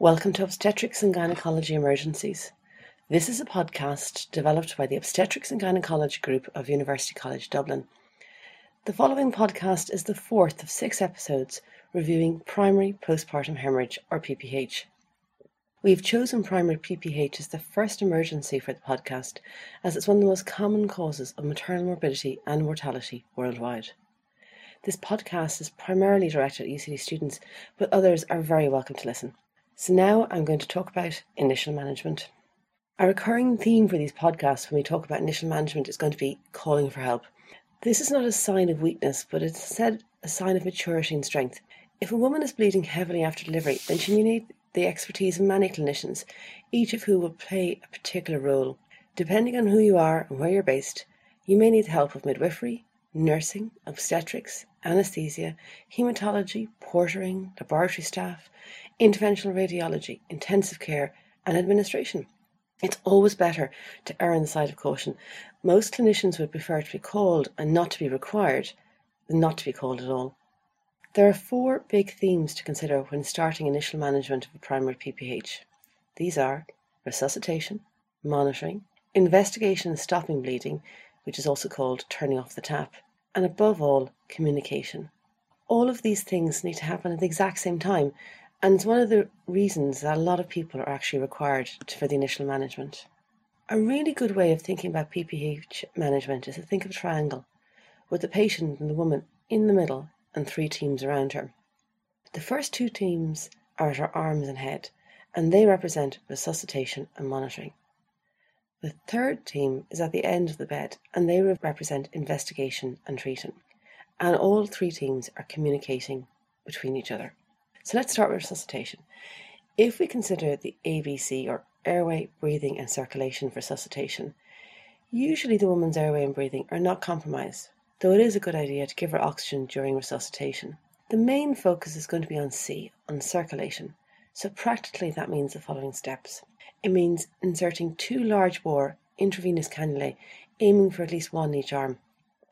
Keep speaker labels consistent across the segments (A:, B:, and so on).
A: Welcome to Obstetrics and Gynecology Emergencies. This is a podcast developed by the Obstetrics and Gynecology Group of University College Dublin. The following podcast is the fourth of six episodes reviewing primary postpartum hemorrhage or PPH. We've chosen primary PPH as the first emergency for the podcast as it's one of the most common causes of maternal morbidity and mortality worldwide. This podcast is primarily directed at UCD students, but others are very welcome to listen. So now I'm going to talk about initial management. A recurring theme for these podcasts when we talk about initial management is going to be calling for help. This is not a sign of weakness, but it's instead a sign of maturity and strength. If a woman is bleeding heavily after delivery, then she may need the expertise of many clinicians, each of whom will play a particular role. Depending on who you are and where you're based, you may need the help of midwifery, nursing, obstetrics, anaesthesia, haematology, portering, laboratory staff, interventional radiology, intensive care, and administration. It's always better to err on the side of caution. Most clinicians would prefer to be called and not to be required than not to be called at all. There are four big themes to consider when starting initial management of a primary PPH. These are resuscitation, monitoring, investigation and stopping bleeding, which is also called turning off the tap, and above all, communication. All of these things need to happen at the exact same time, and it's one of the reasons that a lot of people are actually required for the initial management. A really good way of thinking about PPH management is to think of a triangle with the patient and the woman in the middle and three teams around her. The first two teams are at her arms and head, and they represent resuscitation and monitoring. The third team is at the end of the bed, and they represent investigation and treating. And all three teams are communicating between each other. So let's start with resuscitation. If we consider the ABC or airway, breathing, and circulation for resuscitation, usually the woman's airway and breathing are not compromised, though it is a good idea to give her oxygen during resuscitation. The main focus is going to be on C, on circulation. So practically that means the following steps. It means inserting two large bore intravenous cannulae, aiming for at least one each arm.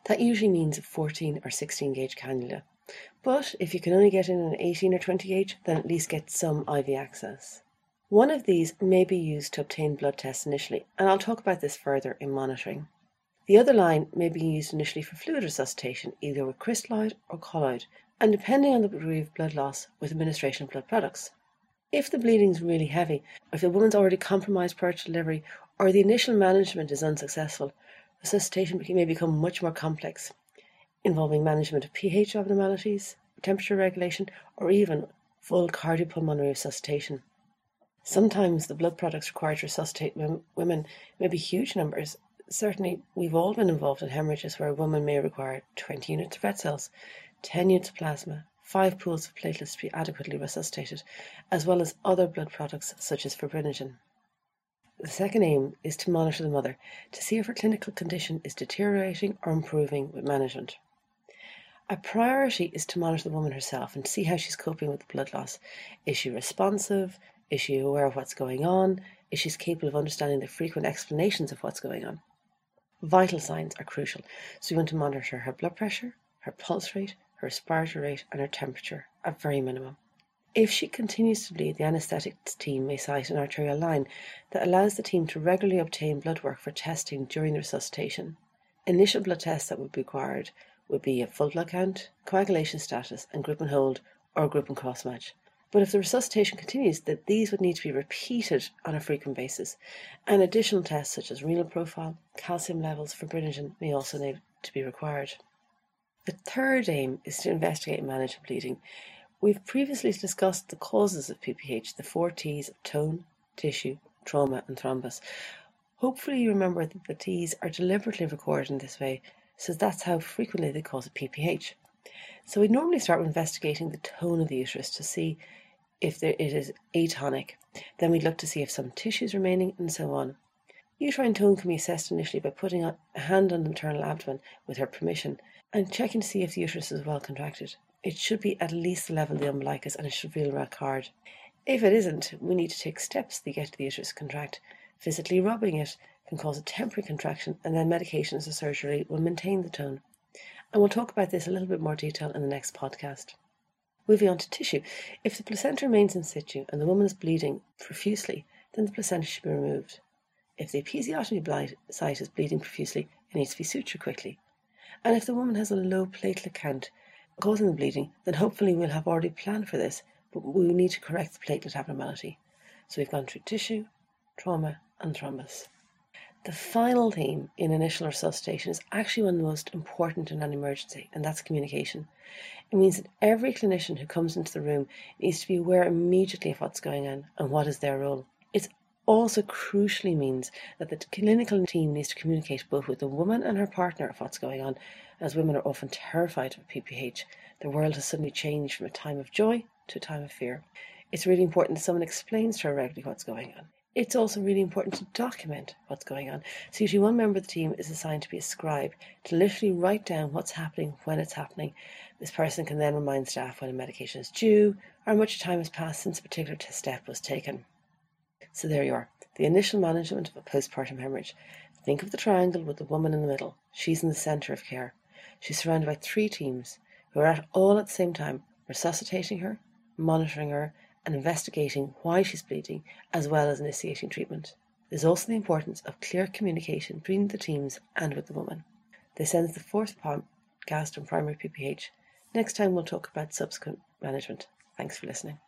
A: That usually means a 14 or 16 gauge cannula. But if you can only get in an 18 or 28, then at least get some IV access. One of these may be used to obtain blood tests initially, and I'll talk about this further in monitoring. The other line may be used initially for fluid resuscitation, either with crystalloid or colloid, and depending on the degree of blood loss, with administration of blood products. If the bleeding is really heavy, if the woman's already compromised prior to delivery, or the initial management is unsuccessful, resuscitation may become much more complex involving management of pH abnormalities, temperature regulation, or even full cardiopulmonary resuscitation. Sometimes the blood products required to resuscitate women may be huge numbers. Certainly, we've all been involved in hemorrhages where a woman may require 20 units of red cells, 10 units of plasma, 5 pools of platelets to be adequately resuscitated, as well as other blood products such as fibrinogen. The second aim is to monitor the mother to see if her clinical condition is deteriorating or improving with management. A priority is to monitor the woman herself and see how she's coping with the blood loss. Is she responsive? Is she aware of what's going on? Is she capable of understanding the frequent explanations of what's going on? Vital signs are crucial, so we want to monitor her blood pressure, her pulse rate, her respiratory rate, and her temperature at very minimum. If she continues to bleed, the anaesthetics team may site an arterial line that allows the team to regularly obtain blood work for testing during the resuscitation. Initial blood tests that would be required would be a full blood count, coagulation status, and group and hold or group and cross match. But if the resuscitation continues, that these would need to be repeated on a frequent basis, and additional tests such as renal profile, calcium levels, fibrinogen may also need to be required. The third aim is to investigate and manage bleeding. We've previously discussed the causes of PPH, the four T's of tone, tissue, trauma, and thrombus. Hopefully, you remember that the T's are deliberately recorded in this way so that's how frequently they cause a PPH. So we normally start with investigating the tone of the uterus to see if there, it is atonic. Then we look to see if some tissue is remaining and so on. Uterine tone can be assessed initially by putting a hand on the maternal abdomen with her permission and checking to see if the uterus is well contracted. It should be at least the level of the umbilicus and it should feel rock hard. If it isn't, we need to take steps to get the uterus contract. Physically rubbing it can cause a temporary contraction, and then medications or surgery will maintain the tone. And we'll talk about this a little bit more detail in the next podcast. Moving on to tissue. If the placenta remains in situ and the woman is bleeding profusely, then the placenta should be removed. If the episiotomy site is bleeding profusely, it needs to be sutured quickly. And if the woman has a low platelet count causing the bleeding, then hopefully we'll have already planned for this, but we need to correct the platelet abnormality. So we've gone through tissue, trauma, and thrombus. The final theme in initial resuscitation is actually one of the most important in an emergency, and that's communication. It means that every clinician who comes into the room needs to be aware immediately of what's going on and what is their role. It also crucially means that the clinical team needs to communicate both with the woman and her partner of what's going on, as women are often terrified of PPH. The world has suddenly changed from a time of joy to a time of fear. It's really important that someone explains to her regularly what's going on. It's also really important to document what's going on. So usually one member of the team is assigned to be a scribe to literally write down what's happening when it's happening. This person can then remind staff when a medication is due or how much time has passed since a particular step was taken. So there you are, the initial management of a postpartum hemorrhage. Think of the triangle with the woman in the middle. She's in the centre of care. She's surrounded by three teams who are at all at the same time resuscitating her, monitoring her, and investigating why she's bleeding, as well as initiating treatment. There's also the importance of clear communication between the teams and with the woman. This ends the fourth podcast on primary PPH. Next time we'll talk about subsequent management. Thanks for listening.